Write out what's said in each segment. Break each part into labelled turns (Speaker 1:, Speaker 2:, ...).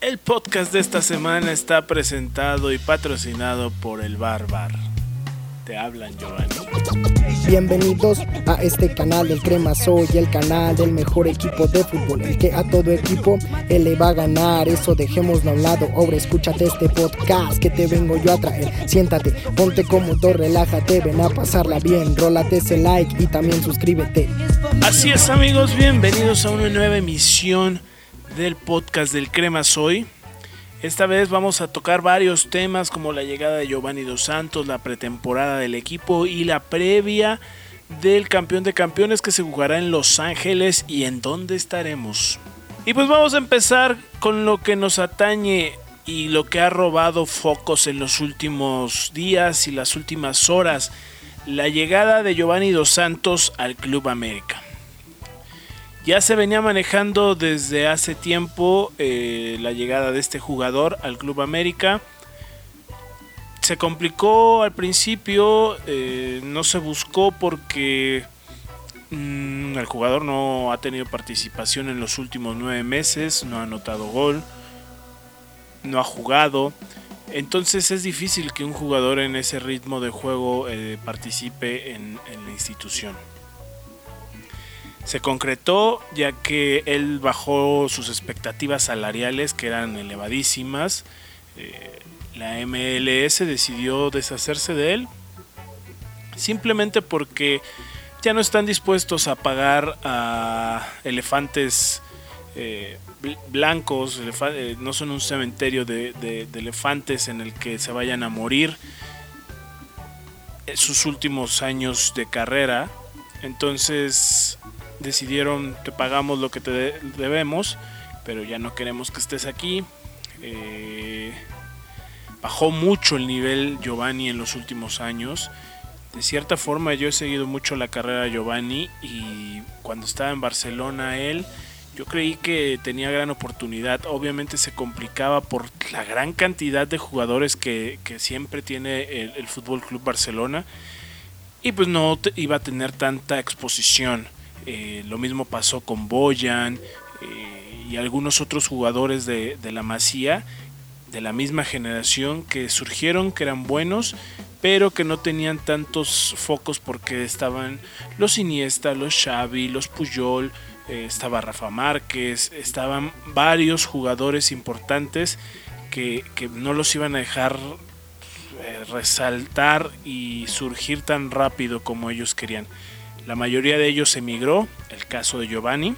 Speaker 1: El podcast de esta semana está presentado y patrocinado por el Barbar. Te hablan, Giovanni.
Speaker 2: Bienvenidos a este canal del Crema Soy, el canal del mejor equipo de fútbol, el que a todo equipo él le va a ganar. Eso dejémoslo a un lado. Ahora escúchate este podcast que te vengo yo a traer. Siéntate, ponte cómodo, relájate, ven a pasarla bien. Rólate ese like y también suscríbete.
Speaker 1: Así es, amigos, bienvenidos a una nueva emisión del podcast del Crema Soy. Esta vez vamos a tocar varios temas como la llegada de Giovanni Dos Santos, la pretemporada del equipo y la previa del campeón de campeones que se jugará en Los Ángeles y en dónde estaremos. Y pues vamos a empezar con lo que nos atañe y lo que ha robado focos en los últimos días y las últimas horas, la llegada de Giovanni Dos Santos al Club América. Ya se venía manejando desde hace tiempo eh, la llegada de este jugador al Club América. Se complicó al principio, eh, no se buscó porque mm, el jugador no ha tenido participación en los últimos nueve meses, no ha anotado gol, no ha jugado. Entonces es difícil que un jugador en ese ritmo de juego eh, participe en la institución se concretó ya que él bajó sus expectativas salariales que eran elevadísimas. Eh, la MLS decidió deshacerse de él simplemente porque ya no están dispuestos a pagar a elefantes eh, blancos, eh, no son un cementerio de elefantes en el que se vayan a morir sus últimos años de carrera. Entonces decidieron te pagamos lo que te debemos, pero ya no queremos que estés aquí. Eh, bajó mucho el nivel Giovanni en los últimos años. De cierta forma yo he seguido mucho la carrera de Giovanni y cuando estaba en Barcelona él, yo creí que tenía gran oportunidad. Obviamente se complicaba por la gran cantidad de jugadores que, siempre tiene el, el Fútbol Club Barcelona y pues no iba a tener tanta exposición. Eh, lo mismo pasó con Boyan eh, y algunos otros jugadores de, la Masía de la misma generación que surgieron, que eran buenos, pero que no tenían tantos focos porque estaban los Iniesta, los Xavi, los Puyol, eh, estaba Rafa Márquez, estaban varios jugadores importantes que, que no los iban a dejar resaltar y surgir tan rápido como ellos querían. La mayoría de ellos emigró, el caso de Giovanni.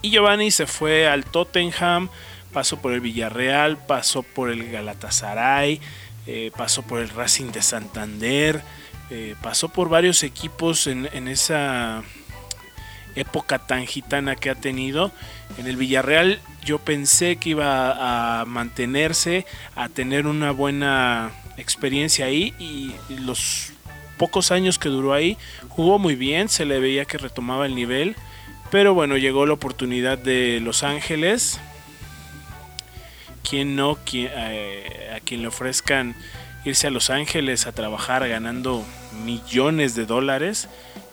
Speaker 1: Y Giovanni se fue al Tottenham, pasó por el Villarreal, pasó por el Galatasaray, eh, pasó por el Racing de Santander, eh, pasó por varios equipos en, en, esa época tan gitana que ha tenido. En el Villarreal yo pensé que iba a mantenerse, a tener una buena experiencia ahí y los pocos años que duró ahí, jugó muy bien, se le veía que retomaba el nivel, pero bueno, llegó la oportunidad de Los Ángeles. Quien no, eh, a quien le ofrezcan irse a Los Ángeles a trabajar ganando millones de dólares,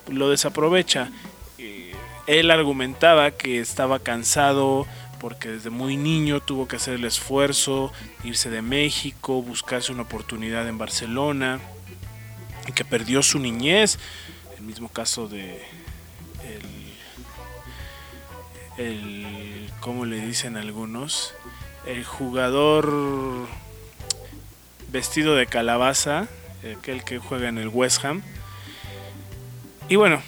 Speaker 1: lo desaprovecha. Eh, él argumentaba que estaba cansado porque desde muy niño tuvo que hacer el esfuerzo, irse de México, buscarse una oportunidad en Barcelona que perdió su niñez. El mismo caso de el, el ¿cómo le dicen algunos? El jugador vestido de calabaza, aquel que juega en el West Ham. Y bueno,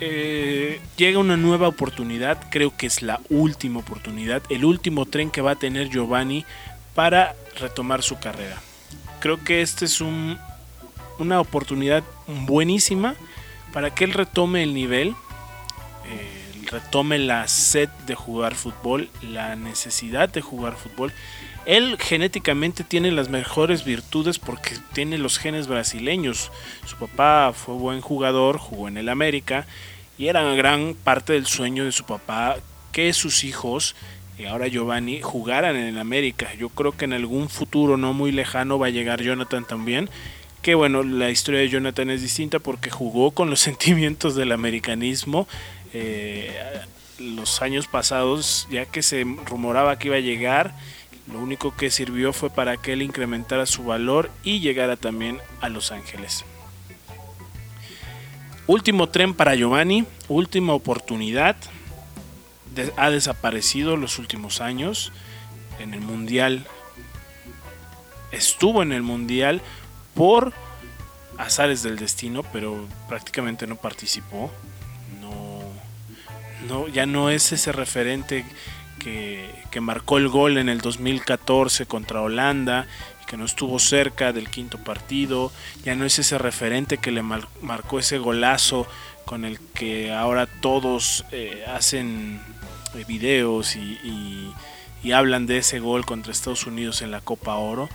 Speaker 1: eh, llega una nueva oportunidad, creo que es la última oportunidad, el último tren que va a tener Giovanni para retomar su carrera. Creo que este es un una oportunidad buenísima para que él retome el nivel, eh, retome la sed de jugar fútbol, la necesidad de jugar fútbol. Él genéticamente tiene las mejores virtudes porque tiene los genes brasileños. Su papá fue buen jugador, jugó en el América y era gran parte del sueño de su papá que sus hijos y ahora Giovanni jugaran en el América. Yo creo que en algún futuro no muy lejano va a llegar Jonathan también bueno, la historia de Jonathan es distinta porque jugó con los sentimientos del americanismo. Eh, los años pasados, ya que se rumoraba que iba a llegar, lo único que sirvió fue para que él incrementara su valor y llegara también a Los Ángeles. Último tren para Giovanni, última oportunidad. ha desaparecido los últimos años en el Mundial. Estuvo en el Mundial por azares del destino, pero prácticamente no participó. No, no, ya no es ese referente que, que marcó el gol en el 2014 contra Holanda que no estuvo cerca del quinto partido. Ya no es ese referente que le marcó ese golazo con el que ahora todos eh, hacen eh, videos y, y hablan de ese gol contra Estados Unidos en la Copa Oro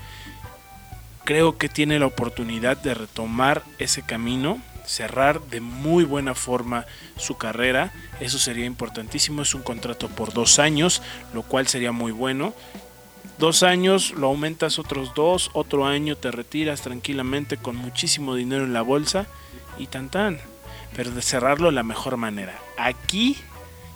Speaker 1: creo que tiene la oportunidad de retomar ese camino, cerrar de muy buena forma su carrera. Eso sería importantísimo. Es un contrato por dos años, lo cual sería muy bueno. Dos años, lo aumentas otros dos, otro año te retiras tranquilamente con muchísimo dinero en la bolsa y tan tan. Pero de cerrarlo de la mejor manera. Aquí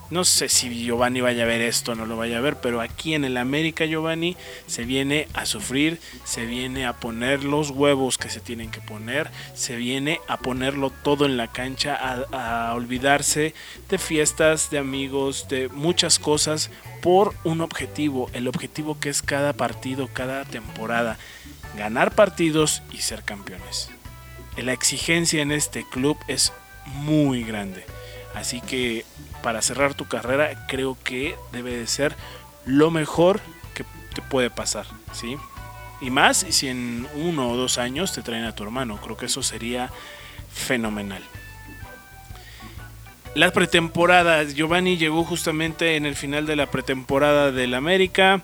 Speaker 1: no sé si Giovanni vaya a ver esto no lo vaya a ver, pero aquí en el América Giovanni se viene a sufrir, se viene a poner los huevos que se tienen que poner, se viene a ponerlo todo en la cancha, a, a olvidarse de fiestas, de amigos, de muchas cosas por un objetivo, el objetivo que es cada partido, cada temporada, ganar partidos y ser campeones. La exigencia en este club es muy grande. Así que para cerrar tu carrera creo que debe de ser lo mejor que te puede pasar, ¿sí? Y más si en uno o dos años te traen a tu hermano, creo que eso sería fenomenal. La pretemporada, Giovanni llegó justamente en el final de la pretemporada del América.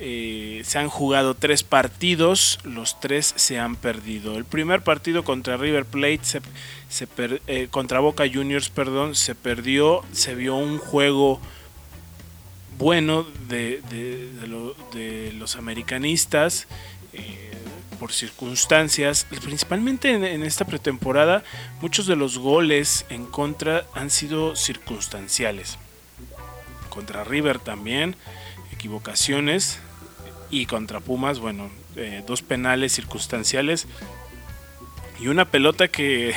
Speaker 1: Eh, se han jugado tres partidos, los tres se han perdido. El primer partido contra River Plate, eh, contra Boca Juniors, perdón, se perdió, se vio un juego bueno de, los americanistas eh, por circunstancias, principalmente en, esta pretemporada, muchos de los goles en contra han sido circunstanciales. Contra River también, equivocaciones, y contra Pumas, bueno, eh, dos penales circunstanciales y una pelota que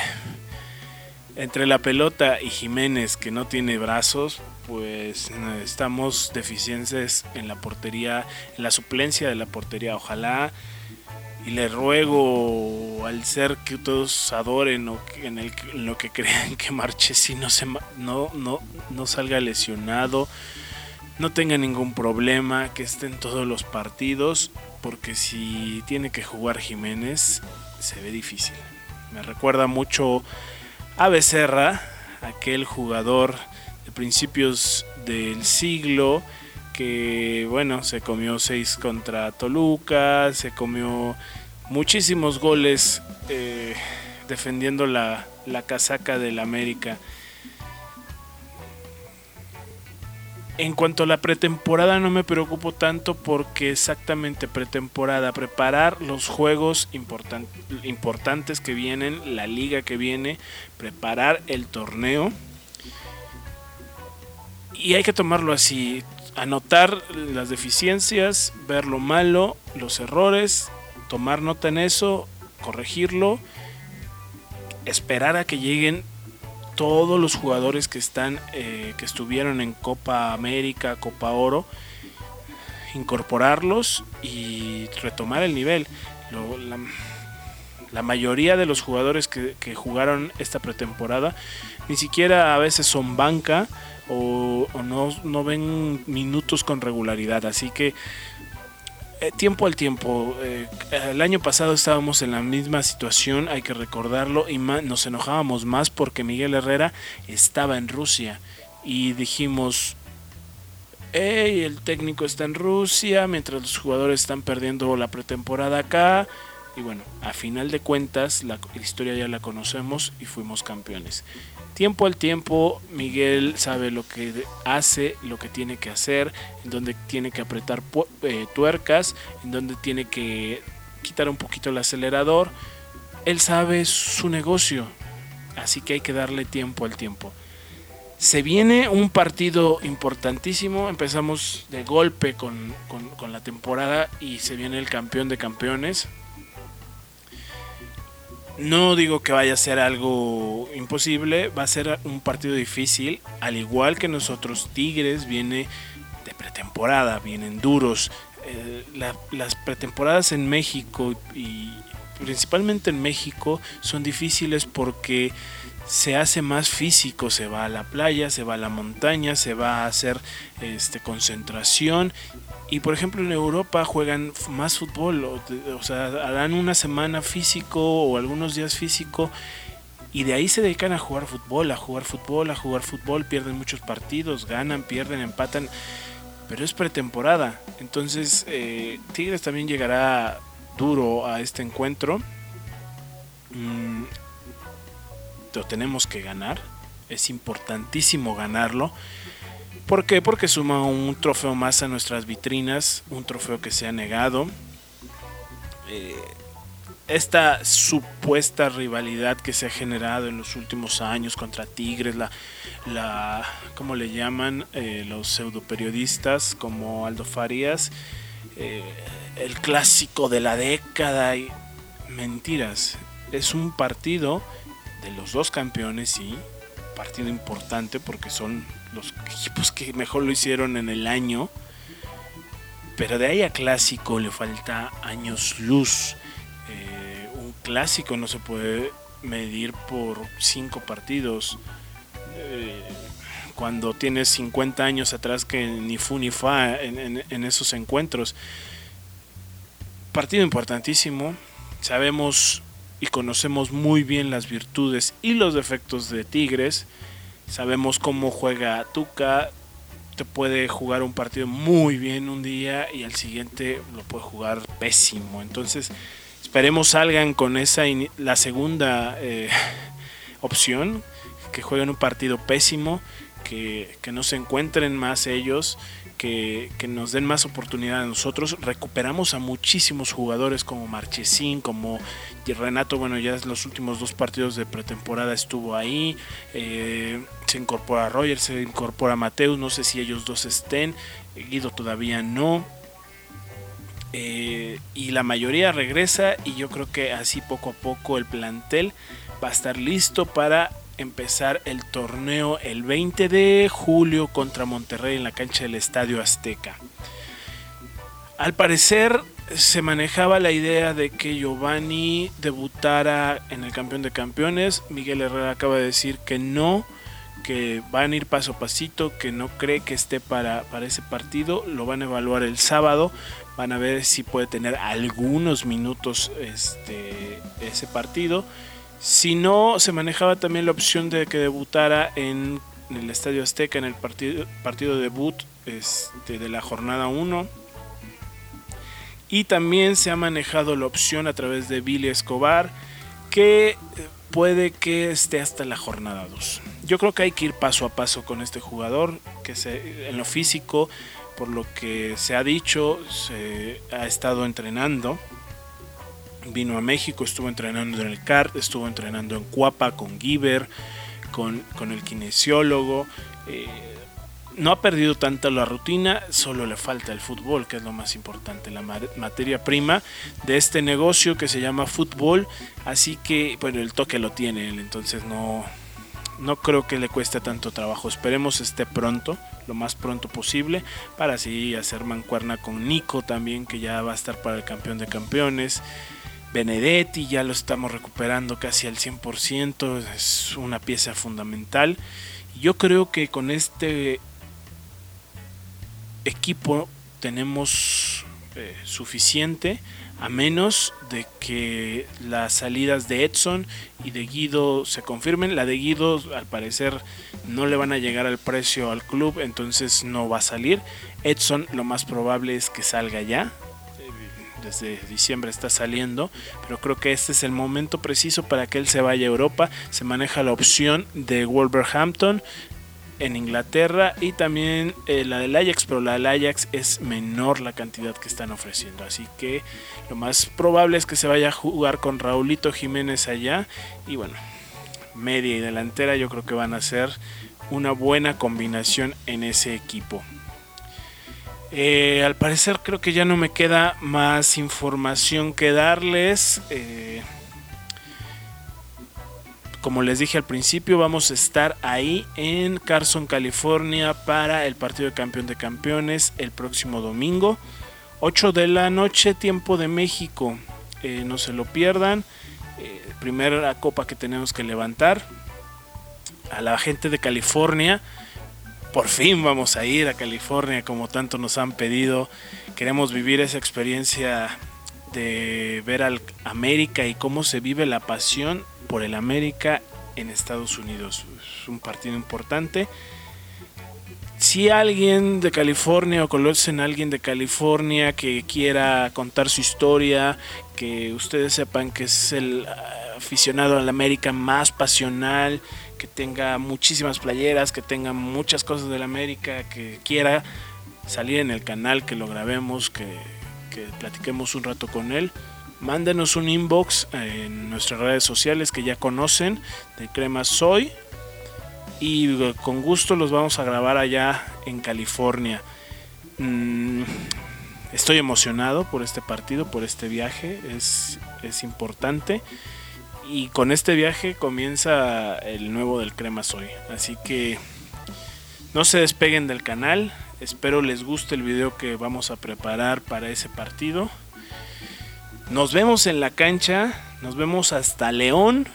Speaker 1: entre la pelota y Jiménez que no tiene brazos, pues estamos deficientes en la portería, en la suplencia de la portería. Ojalá y le ruego al ser que todos adoren o en, el, lo que crean que Marchesi no, se, no, no, no salga lesionado no tenga ningún problema, que esté en todos los partidos, porque si tiene que jugar Jiménez, se ve difícil. Me recuerda mucho a Becerra, aquel jugador de principios del siglo que, bueno, se comió seis contra Toluca, se comió muchísimos goles eh, defendiendo la, la casaca del América. En cuanto a la pretemporada no me preocupo tanto porque exactamente pretemporada, preparar los juegos importantes que vienen, la liga que viene, preparar el torneo. Y hay que tomarlo así, anotar las deficiencias, ver lo malo, los errores, tomar nota en eso, corregirlo, esperar a que lleguen todos los jugadores que están eh, que estuvieron en Copa América, Copa Oro, incorporarlos y retomar el nivel. la, mayoría de los jugadores que, jugaron esta pretemporada ni siquiera a veces son banca o, no, no ven minutos con regularidad. Así que eh, tiempo al tiempo. Eh, el año pasado estábamos en la misma situación, hay que recordarlo, y nos enojábamos más porque Miguel Herrera estaba en Rusia. Y dijimos, hey, el técnico está en Rusia, mientras los jugadores están perdiendo la pretemporada acá. Y bueno, a final de cuentas, la historia ya la conocemos y fuimos campeones. Tiempo al tiempo, Miguel sabe lo que hace, lo que tiene que hacer, en donde tiene que apretar eh, tuercas, en donde tiene que quitar un poquito el acelerador. Él sabe su negocio, así que hay que darle tiempo al tiempo. Se viene un partido importantísimo, empezamos de golpe con, con la temporada y se viene el campeón de campeones, no digo que vaya a ser algo imposible, va a ser un partido difícil, al igual que nosotros Tigres viene de pretemporada, vienen duros. Eh, las pretemporadas en México y principalmente en México son difíciles porque se hace más físico, se va a la playa, se va a la montaña, se va a hacer este, concentración y por ejemplo en Europa juegan más fútbol, o, sea, harán una semana físico o algunos días físico y de ahí se dedican a jugar fútbol, a jugar fútbol, a jugar fútbol, pierden muchos partidos, ganan, pierden, empatan, pero es pretemporada. Entonces eh, Tigres también llegará duro a este encuentro. Mm, lo tenemos que ganar, es importantísimo ganarlo. ¿Por qué? Porque suma un trofeo más a nuestras vitrinas, un trofeo que se ha negado. Eh, esta supuesta rivalidad que se ha generado en los últimos años contra Tigres, la, la ¿cómo le llaman? Eh, los pseudo periodistas como Aldo Farías, eh, el clásico de la década y mentiras. Es un partido de los dos campeones, sí, partido importante porque son los equipos que mejor lo hicieron en el año. Pero de ahí a clásico le falta años luz. Eh, un clásico no se puede medir por cinco partidos. Eh, cuando tienes 50 años atrás que ni fu ni fa en, en esos encuentros. Partido importantísimo. Sabemos y conocemos muy bien las virtudes y los defectos de Tigres. Sabemos cómo juega Tuca. Te puede jugar un partido muy bien un día y al siguiente lo puede jugar pésimo. Entonces, esperemos salgan con esa la segunda eh, opción, que jueguen un partido pésimo, que, que no se encuentren más ellos que, nos den más oportunidad a nosotros. Recuperamos a muchísimos jugadores como Marchesín, como Renato, bueno, ya en los últimos dos partidos de pretemporada estuvo ahí. Eh, se incorpora Roger, se incorpora Mateus, no sé si ellos dos estén. Guido todavía no. Eh, y la mayoría regresa y yo creo que así poco a poco el plantel va a estar listo para empezar el torneo el 20 de julio contra Monterrey en la cancha del Estadio Azteca. Al parecer se manejaba la idea de que Giovanni debutara en el campeón de campeones. Miguel Herrera acaba de decir que no, que van a ir paso a pasito, que no cree que esté para, para ese partido. Lo van a evaluar el sábado. Van a ver si puede tener algunos minutos este, ese partido. Si no, se manejaba también la opción de que debutara en, el Estadio Azteca en el partido, partido debut este, de la jornada 1. Y también se ha manejado la opción a través de Billy Escobar que eh, puede que esté hasta la jornada 2. Yo creo que hay que ir paso a paso con este jugador, que se, en lo físico, por lo que se ha dicho, se ha estado entrenando vino a México, estuvo entrenando en el CART, estuvo entrenando en Cuapa con Giver, con, el kinesiólogo. Eh, no ha perdido tanto la rutina, solo le falta el fútbol, que es lo más importante, la materia prima de este negocio que se llama fútbol. Así que, bueno, el toque lo tiene él, entonces no, no creo que le cueste tanto trabajo. Esperemos esté pronto, lo más pronto posible, para así hacer mancuerna con Nico también, que ya va a estar para el campeón de campeones. Benedetti ya lo estamos recuperando casi al 100%, es una pieza fundamental. Yo creo que con este equipo tenemos eh, suficiente, a menos de que las salidas de Edson y de Guido se confirmen. La de Guido al parecer no le van a llegar al precio al club, entonces no va a salir. Edson lo más probable es que salga ya, desde diciembre está saliendo, pero creo que este es el momento preciso para que él se vaya a Europa. Se maneja la opción de Wolverhampton en Inglaterra y también eh, la del Ajax, pero la del Ajax es menor la cantidad que están ofreciendo, así que lo más probable es que se vaya a jugar con Raulito Jiménez allá y bueno, media y delantera yo creo que van a ser una buena combinación en ese equipo. Eh, al parecer creo que ya no me queda más información que darles. Eh, como les dije al principio, vamos a estar ahí en Carson, California para el partido de campeón de campeones el próximo domingo. 8 de la noche, tiempo de México. Eh, no se lo pierdan. primera copa que tenemos que levantar. A la gente de California por fin vamos a ir a California como tanto nos han pedido. Queremos vivir esa experiencia de ver al América y cómo se vive la pasión por el América en Estados Unidos. Es un partido importante. Si alguien de California o conocen a alguien de California que quiera contar su historia, que ustedes sepan que es el aficionado al América más pasional, que tenga muchísimas playeras, que tenga muchas cosas de la América, que quiera salir en el canal, que lo grabemos, que, platiquemos un rato con él. Mándenos un inbox en nuestras redes sociales que ya conocen de Crema Soy y con gusto los vamos a grabar allá en California. Mm, estoy emocionado por este partido, por este viaje, es, es importante y con este viaje comienza el nuevo del Crema Soy. Así que no se despeguen del canal. Espero les guste el video que vamos a preparar para ese partido. Nos vemos en la cancha. Nos vemos hasta León.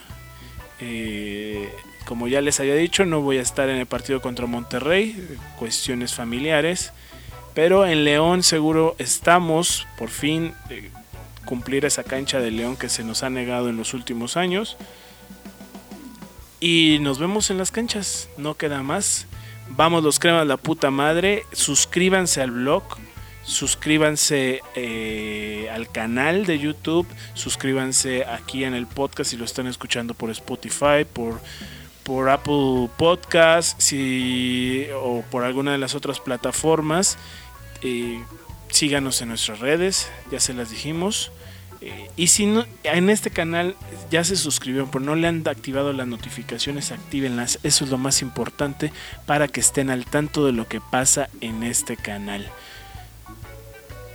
Speaker 1: Eh, como ya les había dicho, no voy a estar en el partido contra Monterrey. Cuestiones familiares. Pero en León seguro estamos por fin. Eh, cumplir esa cancha de León que se nos ha negado en los últimos años. Y nos vemos en las canchas, no queda más. Vamos los cremas la puta madre. Suscríbanse al blog, suscríbanse eh, al canal de YouTube, suscríbanse aquí en el podcast si lo están escuchando por Spotify, por, por Apple Podcast si, o por alguna de las otras plataformas. Eh, síganos en nuestras redes, ya se las dijimos. Y si no, en este canal ya se suscribieron, pero no le han activado las notificaciones, actívenlas. Eso es lo más importante para que estén al tanto de lo que pasa en este canal.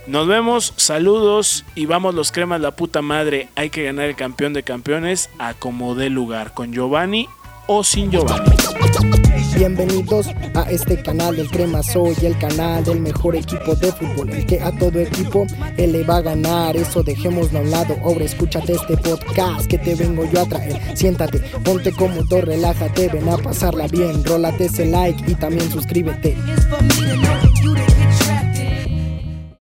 Speaker 1: Nos vemos, saludos y vamos los cremas la puta madre. Hay que ganar el campeón de campeones a como dé lugar, con Giovanni o sin Giovanni.
Speaker 2: Bienvenidos a este canal del Crema Soy, el canal del mejor equipo de fútbol, el que a todo equipo él le va a ganar. Eso dejémoslo a un lado. Ahora escúchate este podcast que te vengo yo a traer. Siéntate, ponte cómodo, relájate, ven a pasarla bien. Rólate ese like y también suscríbete.